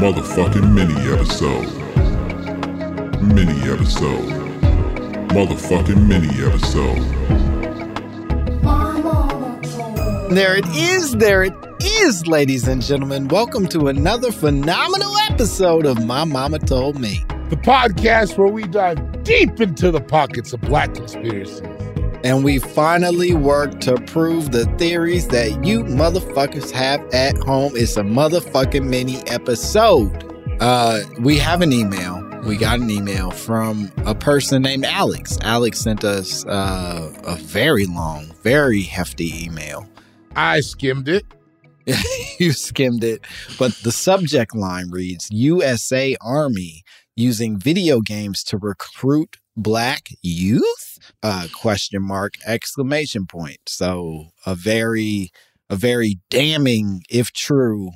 Motherfucking mini episode. Mini episode. Motherfucking mini episode. There it is. There it is, ladies and gentlemen. Welcome to another phenomenal episode of My Momma Told Me. The podcast where we dive deep into the pockets of black conspiracies. And we finally worked to prove the theories that you motherfuckers have at home. It's a motherfucking mini episode. Uh, we have an email. We got an email from a person named Alex. Alex sent us uh, a very long, very hefty email. I skimmed it. you skimmed it, but the subject line reads USA Army using video games to recruit black youth uh question mark exclamation point. So a very a very damning if true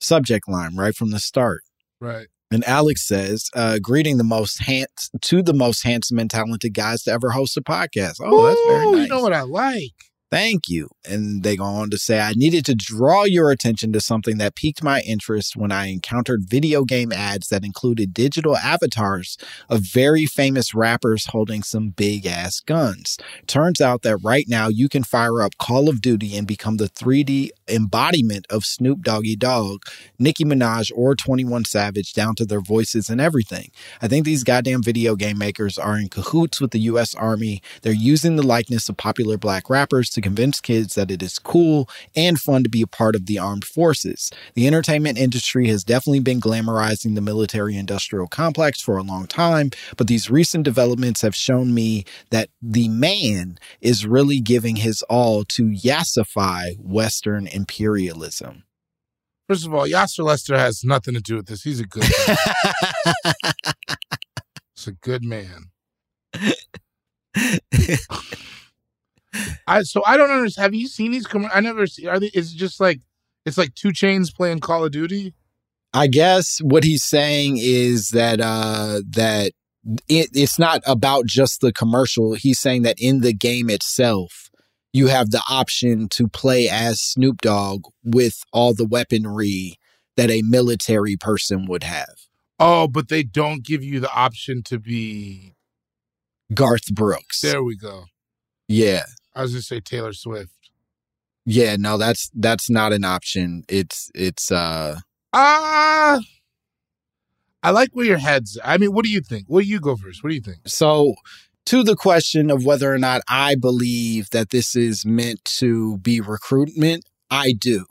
subject line right from the start. Right. and alex says uh greeting the most hands to the most handsome and talented guys to ever host a podcast. Oh that's very nice You know what I like? Thank you. And they go on to say, I needed to draw your attention to something that piqued my interest when I encountered video game ads that included digital avatars of very famous rappers holding some big ass guns. Turns out that right now you can fire up Call of Duty and become the 3D embodiment of Snoop Doggy Dogg, Nicki Minaj, or 21 Savage down to their voices and everything. I think these goddamn video game makers are in cahoots with the US Army. They're using the likeness of popular black rappers to convince kids that it is cool and fun to be a part of the armed forces. The entertainment industry has definitely been glamorizing the military industrial complex for a long time, but these recent developments have shown me that the man is really giving his all to yassify Western imperialism. First of all, Yasser Lester has nothing to do with this. He's a good man. He's a good man. I so I don't understand. Have you seen these? Com- I never see. Are they? Is it just like it's like 2 Chainz playing Call of Duty? I guess what he's saying is that uh that it, it's not about just the commercial. He's saying that in the game itself, you have the option to play as Snoop Dogg with all the weaponry that a military person would have. Oh, but they don't give you the option to be. Garth Brooks. There we go. Yeah. I was gonna say Taylor Swift. Yeah, no, that's that's not an option. It's it's uh Ah, I like where your head's. I mean, what do you think? What do you go first? What do you think? So, to the question of whether or not I believe that this is meant to be recruitment, I do.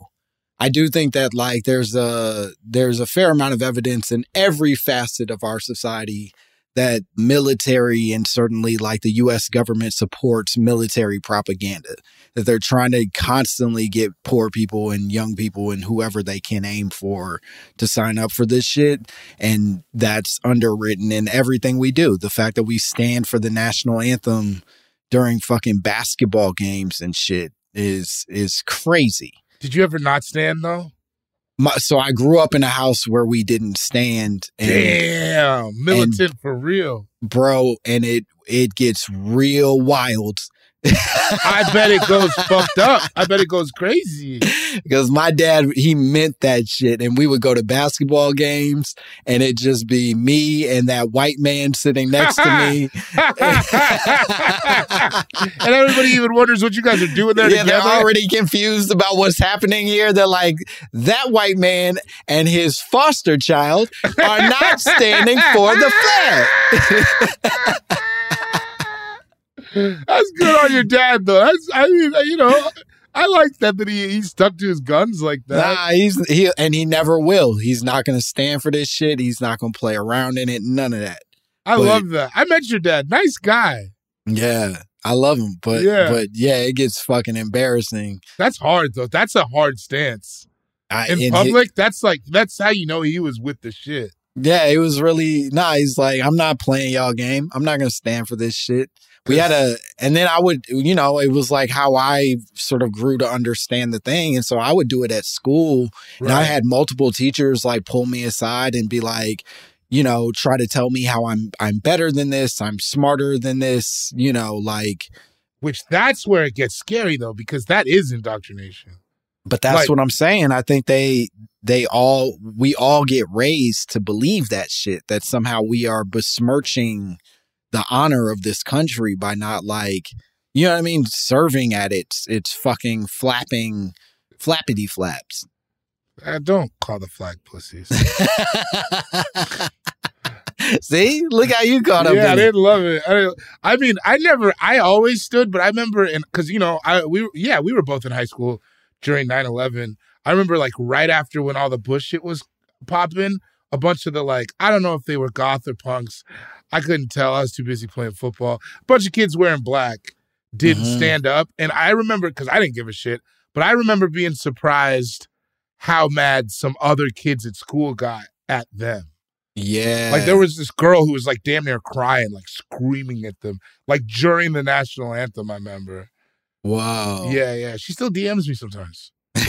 I do think that like there's a there's a fair amount of evidence in every facet of our society that military and certainly like the US government supports military propaganda. That they're trying to constantly get poor people and young people and whoever they can aim for to sign up for this shit. And that's underwritten in everything we do. The fact that we stand for the national anthem during fucking basketball games and shit is is crazy. Did you ever not stand though? My, so I grew up in a house where we didn't stand. And, Damn, militant for real. bro, and it it gets real wild I bet it goes fucked up. I bet it goes crazy. because my dad he meant that shit. And we would go to basketball games and it just be me and that white man sitting next to me. And everybody even wonders what you guys are doing there yeah they're already confused about what's happening here. They're like that white man and his foster child are not standing for the flag That's good on your dad, though. That's I mean, you know, I like that that he he stuck to his guns like that. nah he's he and he never will he's not gonna stand for this shit he's not gonna play around in it none of that I but- love that. I met your dad. Nice guy. yeah I love him, but Yeah. but yeah, it gets fucking embarrassing. That's hard though. That's a hard stance I, in and he- public. that's like that's how you know he was with the shit. Yeah, it was really. He's like, I'm not playing y'all game. I'm not gonna stand for this shit. We had a, and then I would, you know, it was like how I sort of grew to understand the thing, and so I would do it at school, and I had multiple teachers like pull me aside and be like, you know, try to tell me how I'm I'm better than this, I'm smarter than this, you know, like. Which that's where it gets scary though, because that is indoctrination. But that's Like- what I'm saying. I think they they all we all get raised to believe that shit that somehow we are besmirching the honor of this country by not like you know what I mean serving at its its fucking flapping flappity flaps. I don't call the flag pussies. See, look how you caught up. yeah, I didn't love it. I, didn't- I mean, I never, I always stood, but I remember, and because you know, I we yeah, we were both in high school during 9-11. I remember like right after when all the Bush shit was popping, a bunch of the like, I don't know if they were goth or punks. I couldn't tell. I was too busy playing football. A bunch of kids wearing black didn't Mhm. stand up, and I remember because I didn't give a shit, but I remember being surprised how mad some other kids at school got at them. Yeah, Like there was this girl who was like damn near crying, like screaming at them, like during the national anthem. I remember. Whoa. Yeah, yeah. She still DMs me sometimes.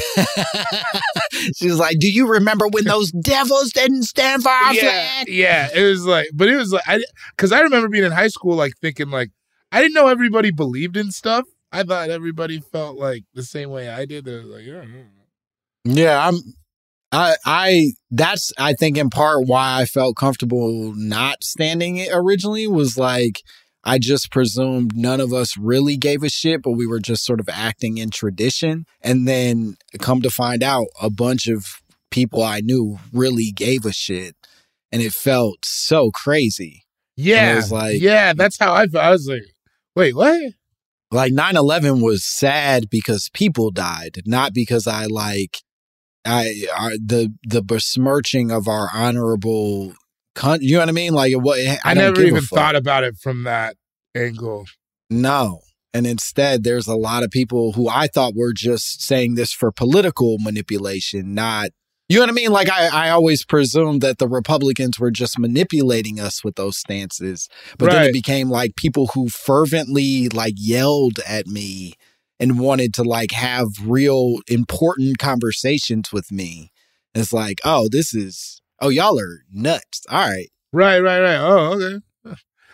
She's like, "Do you remember when those devils didn't stand for our yeah, flag?" yeah. It was like, but it was like, I because I remember being in high school, like thinking like I didn't know everybody believed in stuff. I thought everybody felt like the same way I did. They were like, yeah, yeah. Yeah, I'm I I that's I think in part why I felt comfortable not standing it originally was like I just presumed none of us really gave a shit, but we were just sort of acting in tradition. And then come to find out a bunch of people I knew really gave a shit. And it felt so crazy. yeah, was like- yeah. That's how I felt. I was like, wait, what? Like 9 11 was sad because people died, not because I like I, I the the besmirching of our honorable con- you know what I mean? Like what I, I, never even thought about it from that angle. No. And instead there's a lot of people who I thought were just saying this for political manipulation, not you know what I mean? Like I, I always presumed that the Republicans were just manipulating us with those stances. But then it became like people who fervently like yelled at me and wanted to like have real important conversations with me. It's like, oh, this is oh, y'all are nuts. All right. Right, right, right. Oh, okay.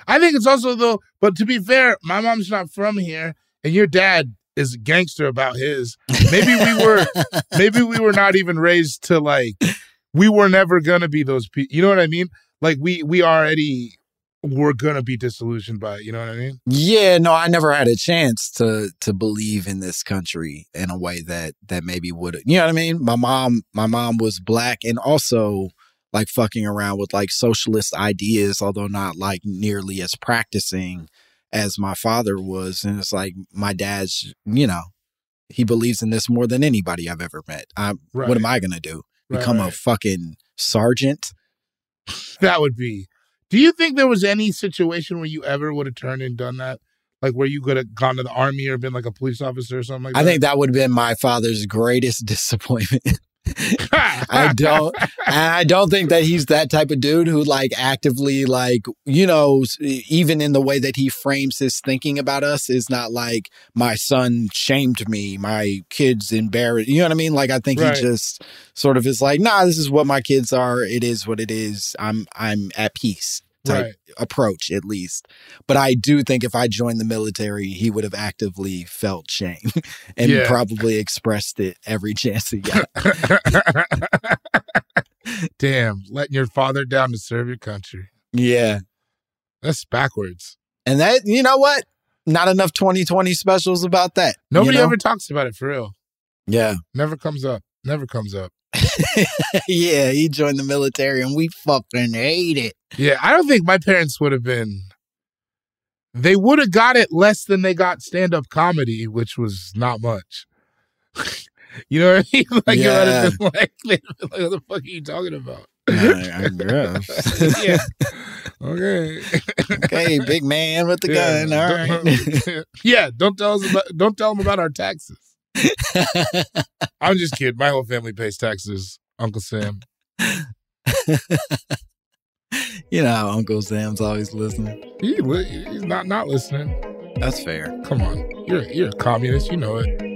I think it's also though, but to be fair, my mom's not from here, and your dad is a gangster about his. Maybe we were, maybe we were not even raised to like, we were never gonna be those people. You know what I mean? Like we we already were gonna be disillusioned by it. You know what I mean? Yeah, no, I never had a chance to to believe in this country in a way that that maybe would you know what I mean? My mom my mom was black and also like fucking around with like socialist ideas, although not like nearly as practicing as my father was. And it's like my dad's, you know, he believes in this more than anybody I've ever met. I, Right. What am I gonna do? Right, Become a fucking sergeant? That would be. Do you think there was any situation where you ever would have turned and done that? Like where you could have gone to the army or been like a police officer or something like I that? think that would have been my father's greatest disappointment. I don't, and I don't think that he's that type of dude who like actively like, you know, even in the way that he frames his thinking about us is not like my son shamed me, my kids embarrassed. You know what I mean? Like, I think Right. he just sort of is like, nah, this is what my kids are. It is what it is. I'm, I'm at peace type Right. approach at least. But I do think if I joined the military, he would have actively felt shame and Yeah. probably expressed it every chance he got. Damn, letting your father down to serve your country. yeah. That's backwards. And that, you know what? Not enough 2020 specials about that. you Nobody know? ever talks about it for real. Yeah. Never comes up. Never comes up. yeah, he joined the military and we fucking hate it. Yeah, I don't think my parents would have been. They would have got it less than they got stand up comedy, which was not much. you know what I mean? Like, it would have been like, like, what the fuck are you talking about? I, I guess. yeah. Okay. okay, big man with the Yeah. gun. All right. Yeah, don't tell us about don't tell them about our taxes. I'm just kidding. My whole family pays taxes, Uncle Sam. you know how Uncle Sam's always listening. He, he's not not listening. That's fair. Come on. You're you're a communist, you know it.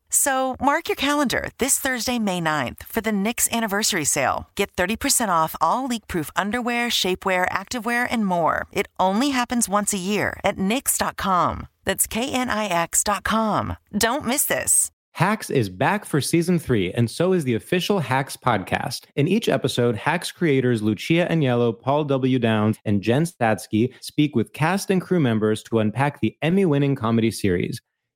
So mark your calendar this Thursday, May 9th for the Knix anniversary sale. Get 30% off all leak-proof underwear, shapewear, activewear, and more. It only happens once a year at Knix.com. That's K-N-I-X.com. Don't miss this. Hacks is back for season three, and so is the official Hacks podcast. In each episode, Hacks creators Lucia Aniello, Paul W. Downs, and Jen Statsky speak with cast and crew members to unpack the Emmy winning comedy series.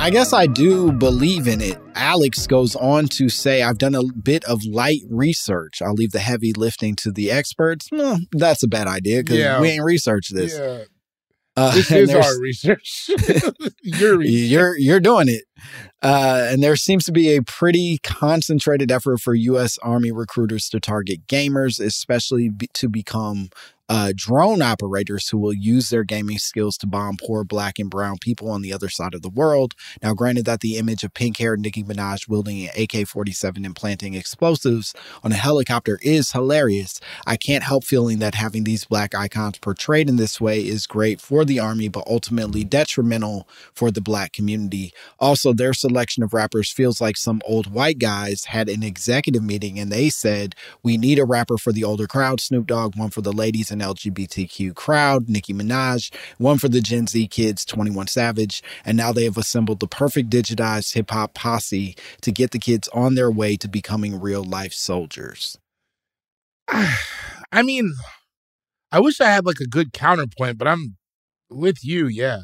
I, guess I do believe in it. Alex goes on to say, I've done a bit of light research. I'll leave the heavy lifting to the experts. Hmm, that's a bad idea because Yeah. we ain't researched this. Yeah. Uh, This is our research. Your research. You're you're doing it. Uh, and there seems to be a pretty concentrated effort for U.S. Army recruiters to target gamers, especially be, to become uh, drone operators who will use their gaming skills to bomb poor black and brown people on the other side of the world. Now, granted that the image of pink-haired Nicki Minaj wielding an AK-47 and planting explosives on a helicopter is hilarious, I can't help feeling that having these black icons portrayed in this way is great for the army, but ultimately detrimental for the black community. Also, their selection of rappers feels like some old white guys had an executive meeting and they said, We need a rapper for the older crowd, Snoop Dogg, one for the ladies and LGBTQ crowd, Nicki Minaj, one for the Gen Z kids, 21 Savage. And now they have assembled the perfect digitized hip hop posse to get the kids on their way to becoming real life soldiers. I mean, I wish I had like a good counterpoint, but I'm with you. Yeah,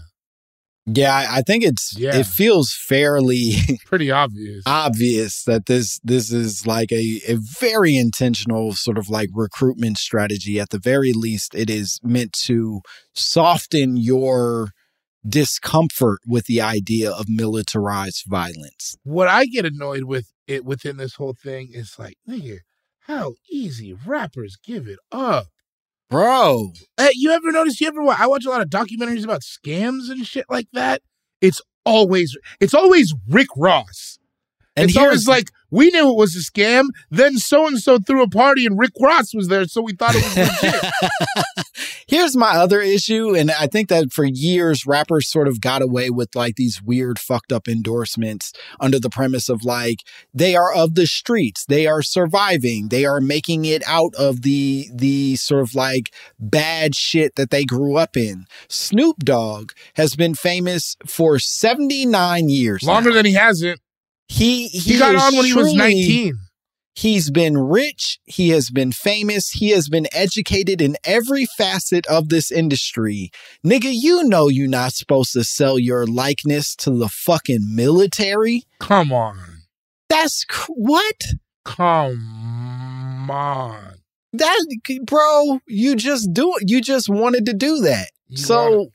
Yeah, I think it's Yeah. it feels fairly pretty obvious. obvious that this this is like a, a very intentional sort of like recruitment strategy. At the very least, it is meant to soften your discomfort with the idea of militarized violence. what I get annoyed with it within this whole thing is like, nigga, how easy rappers give it up. Bro, Hey, you ever notice? You ever? wa- I watch a lot of documentaries about scams and shit like that. It's always, it's always Rick Ross. And it's always here's- like we knew it was a scam. Then so and so threw a party and Rick Ross was there, so we thought it was legit. Here's my other issue, and I think that for years rappers sort of got away with like these weird fucked up endorsements under the premise of like they are of the streets, they are surviving, they are making it out of the the sort of like bad shit that they grew up in. Snoop Dogg has been famous for 79 years. Longer now. than he hasn't. He He, got on when he was nineteen. He's been rich. He has been famous. He has been educated in every facet of this industry. Nigga, you know you're not supposed to sell your likeness to the fucking military. Come on, That's cr- what? come on. That, bro, you just do it. You just wanted to do that. You so, wanna-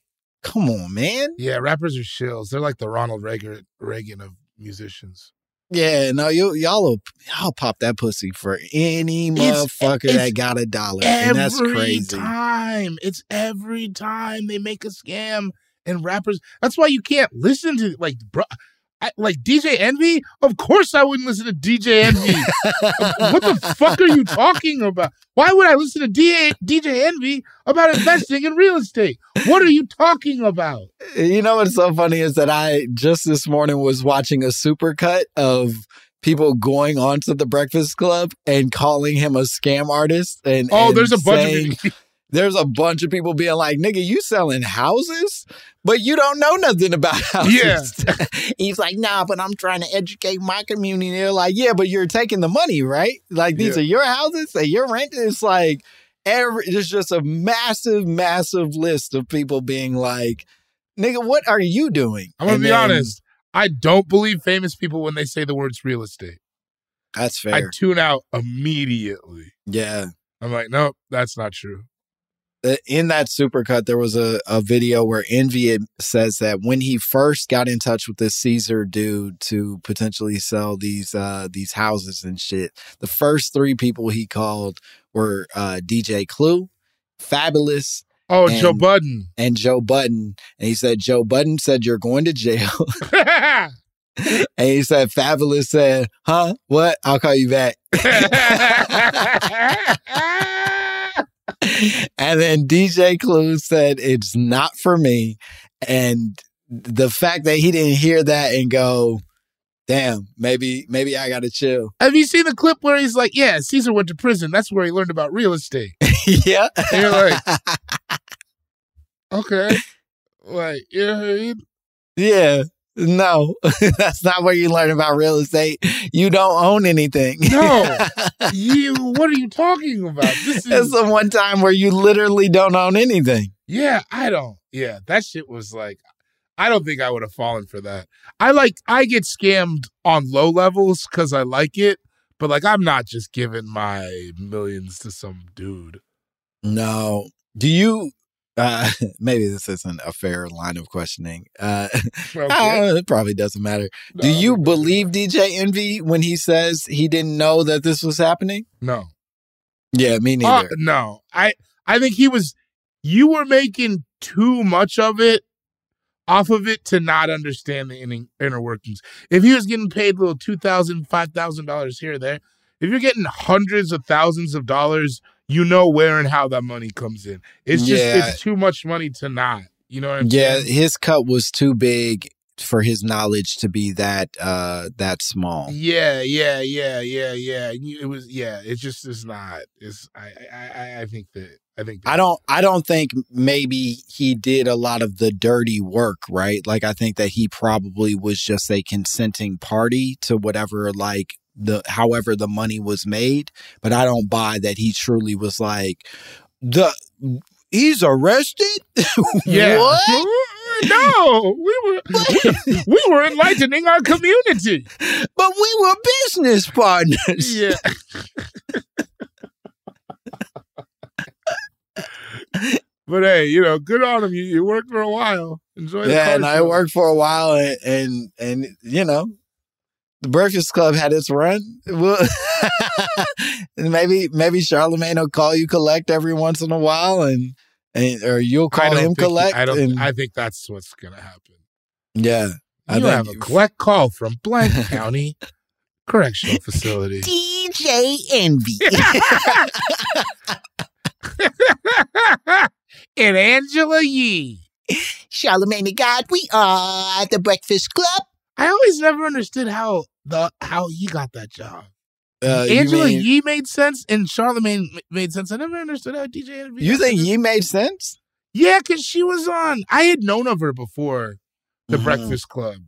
come on, man. Yeah, rappers are shills. They're like the Ronald Reagan, Reagan of musicians. Yeah, no, you, y'all will, y'all pop that pussy for any It's- motherfucker it's that got a dollar. And that's every crazy. time. It's every time they make a scam and rappers. That's why you can't listen to like bro. I, like DJ Envy, of course I wouldn't listen to DJ Envy. what the fuck are you talking about? Why would I listen to D- DJ Envy about investing in real estate? What are you talking about? You know what's so funny is that I just this morning was watching a supercut of people going onto the Breakfast Club and calling him a scam artist. And Oh, and there's a bunch saying- of there's a bunch of people being like, "Nigga, you selling houses, but you don't know nothing about houses." Yeah. He's like, "Nah, but I'm trying to educate my community." And they're like, "Yeah, but you're taking the money, right? Like these Yeah. are your houses and you're renting." It's like every there's just a massive, massive list of people being like, "Nigga, what are you doing?" I'm gonna And be then- honest. I don't believe famous people when they say the words real estate. That's fair. I tune out immediately. yeah. I'm like, nope, that's not true. Uh, in that supercut, there was a, a video where Envy says that when he first got in touch with this Cesar dude to potentially sell these uh, these houses and shit, the first three people he called were uh, DJ Clue, Fabolous, Oh, And- Joe Budden. and Joe Budden. And he said Joe Budden said you're going to jail, and he said Fabolous said, "Huh? What? I'll call you back." and then DJ Clue said, It's not for me. And the fact that he didn't hear that and go, Damn, maybe, maybe I gotta chill. Have you seen the clip where he's like, yeah, Cesar went to prison. That's where he learned about real estate. yeah. And you're like, okay. Like, yeah, yeah. No, that's not where you learn about real estate. You don't own anything. no. You, what are you talking about? This It's is, the one time where you literally don't own anything. yeah, I don't. Yeah, that shit was like, I don't think I would have fallen for that. I like, I get scammed on low levels because I like it, but like, I'm not just giving my millions to some dude. No. Do you Uh, maybe this isn't a fair line of questioning. Uh, Okay. uh, it probably doesn't matter. No, Do you believe DJ Envy when he says he didn't know that this was happening? No. Yeah, me Uh, neither. no. I I think he was you were making too much of it off of it to not understand the inner, inner workings. If he was getting paid little two thousand, five thousand dollars here or there, if you're getting hundreds of thousands of dollars, you know where and how that money comes in. It's just Yeah. it's too much money to not. You know what I'm yeah, saying? his cut was too big for his knowledge to be that uh that small. Yeah, yeah, yeah, yeah, yeah. It was yeah. It just is not. It's I I I, I think that I think I don't I don't think maybe he did a lot of the dirty work, right? Like I think that he probably was just a consenting party to whatever like the however the money was made, but I don't buy that he truly was like the he's arrested? Yeah. what? No, we were we were enlightening our community. But we were business partners. Yeah. but hey, you know, good on him. You, you worked for a while. Enjoy Yeah, and I worked for a while, and and, and you know, the Breakfast Club had its run. Well, maybe maybe Charlemagne will call you collect every once in a while, and and or you'll call him think he- collect. I don't. and- I think that's what's gonna happen. yeah, I You think have a collect call from Blank County Correctional Facility. DJ Envy. and Angela Yee. Charlemagne the God, we are at the Breakfast Club. I always never understood how the how he got that job. Uh, Angela mean- Yee made sense and Charlemagne m- made sense. I never understood how DJ Envy. You think that. Yee made sense? Yeah, because she was on. I had known of her before the Mhm. Breakfast Club.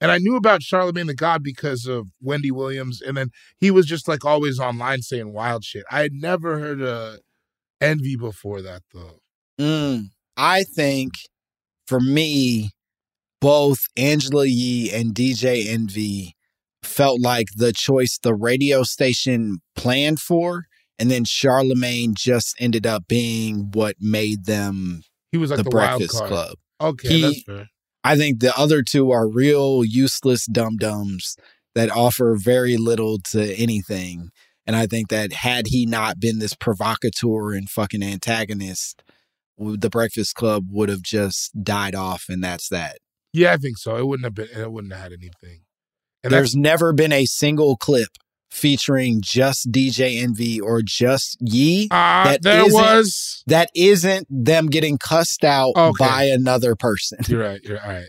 And I knew about Charlemagne the God because of Wendy Williams. And then he was just like always online saying wild shit. I had never heard of Envy before that, though. Mm, I think for me, both Angela Yee and DJ Envy felt like the choice the radio station planned for. And then Charlemagne just ended up being what made them He was like the, the, Breakfast. Club. Okay, He- that's fair. I think the other two are real useless dum dums that offer very little to anything. And I think that had he not been this provocateur and fucking antagonist, the Breakfast Club would have just died off, and that's that. Yeah, I think so. It wouldn't have been. It wouldn't have had anything. And There's never been a single clip featuring just DJ Envy or just Yee. uh, that there was. That isn't them getting cussed out Okay. by another person. You're right. You're all right.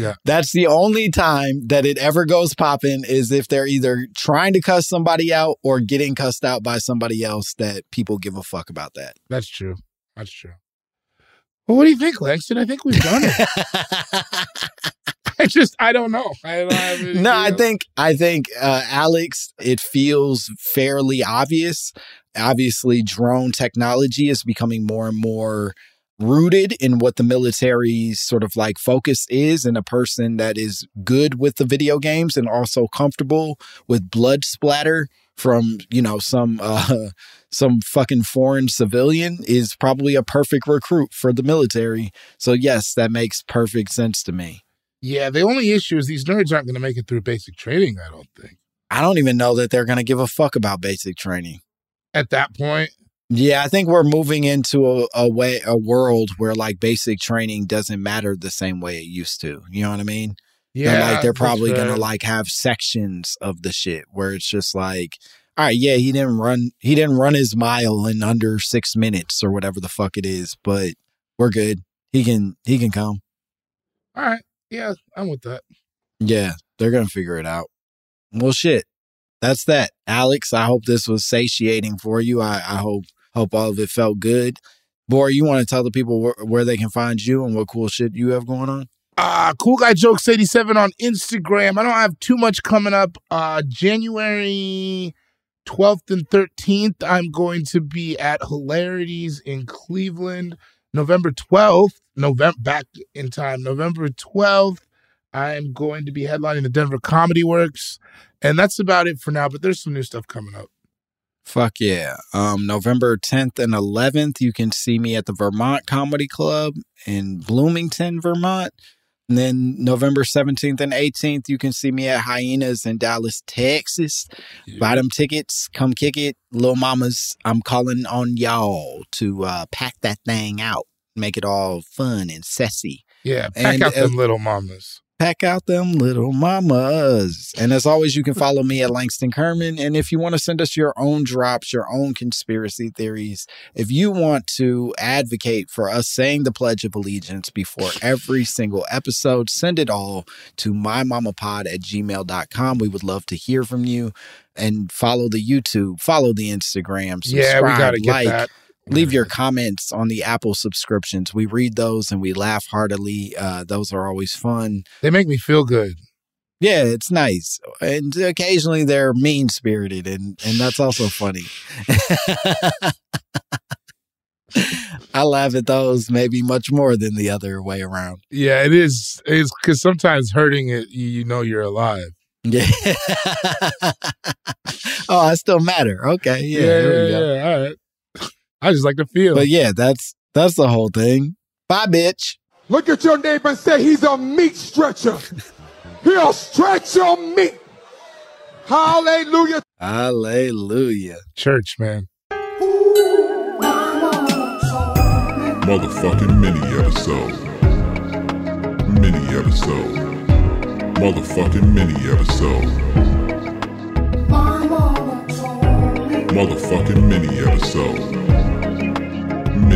Got, That's the only time that it ever goes popping is if they're either trying to cuss somebody out or getting cussed out by somebody else that people give a fuck about that. that's true. That's true. Well, what do you think, Langston? I think we've done it. I just, I don't know. I don't any, no, I you know. think I think uh, Alex, it feels fairly obvious. Obviously, drone technology is becoming more and more rooted in what the military's sort of like focus is, and a person that is good with the video games and also comfortable with blood splatter from you know some uh some fucking foreign civilian is probably a perfect recruit for the military so yes that makes perfect sense to me Yeah, the only issue is these nerds aren't going to make it through basic training. I don't think I don't even know that they're going to give a fuck about basic training. at that point. Yeah, I think we're moving into a, a way a world where like basic training doesn't matter the same way it used to. You know what I mean? Yeah, And, like they're probably gonna like have sections of the shit where it's just like, all right, yeah, he didn't run he didn't run his mile in under six minutes or whatever the fuck it is, but we're good. He can he can come. All right. Yeah, I'm with that. Yeah, they're gonna figure it out. Well, shit. That's that, Alex. I hope this was satiating for you. I, I hope hope all of it felt good. Boy, you want to tell the people where, where they can find you and what cool shit you have going on? Uh, cool guy jokes 87 on Instagram. I don't have too much coming up. Uh, January 12th and 13th, I'm going to be at Hilarities in Cleveland. November 12th, November back in time. November 12th, I'm going to be headlining the Denver Comedy Works, and that's about it for now. But there's some new stuff coming up. Fuck yeah. Um, November 10th and 11th, you can see me at the Vermont Comedy Club in Bloomington, Vermont. And then November 17th and 18th, you can see me at Hyenas in Dallas, Texas. Buy them tickets, come kick it. Little mamas, I'm calling on y'all to uh, pack that thing out, make it all fun and sassy. Yeah, pack And, out them uh, little mamas. Pack out them little mamas. And as always, you can follow me at Langston Kerman. And if you want to send us your own drops, your own conspiracy theories, if you want to advocate for us saying the Pledge of Allegiance before every single episode, send it all to mymommapod at gmail.com. We would love to hear from you. And follow the YouTube, follow the Instagram, subscribe, Yeah, we gotta get like, that. Leave your comments on the Apple subscriptions. We read those and we laugh heartily. Uh, those are always fun. They make me feel good. Yeah, it's nice. And occasionally they're mean spirited and, and that's also funny. I laugh at those maybe much more than the other way around. Yeah, it is. It's because sometimes hurting it, you, know you're alive. Yeah. oh, I still matter. Okay. Yeah. yeah, there we go. yeah. All right. I just like to feel. But yeah, that's that's the whole thing. Bye, bitch. Look at your neighbor and say he's a meat stretcher. He'll stretch your meat. Hallelujah. Hallelujah. Church, man. Motherfucking mini episode. Mini episode. Motherfucking mini episode. Motherfucking mini episode.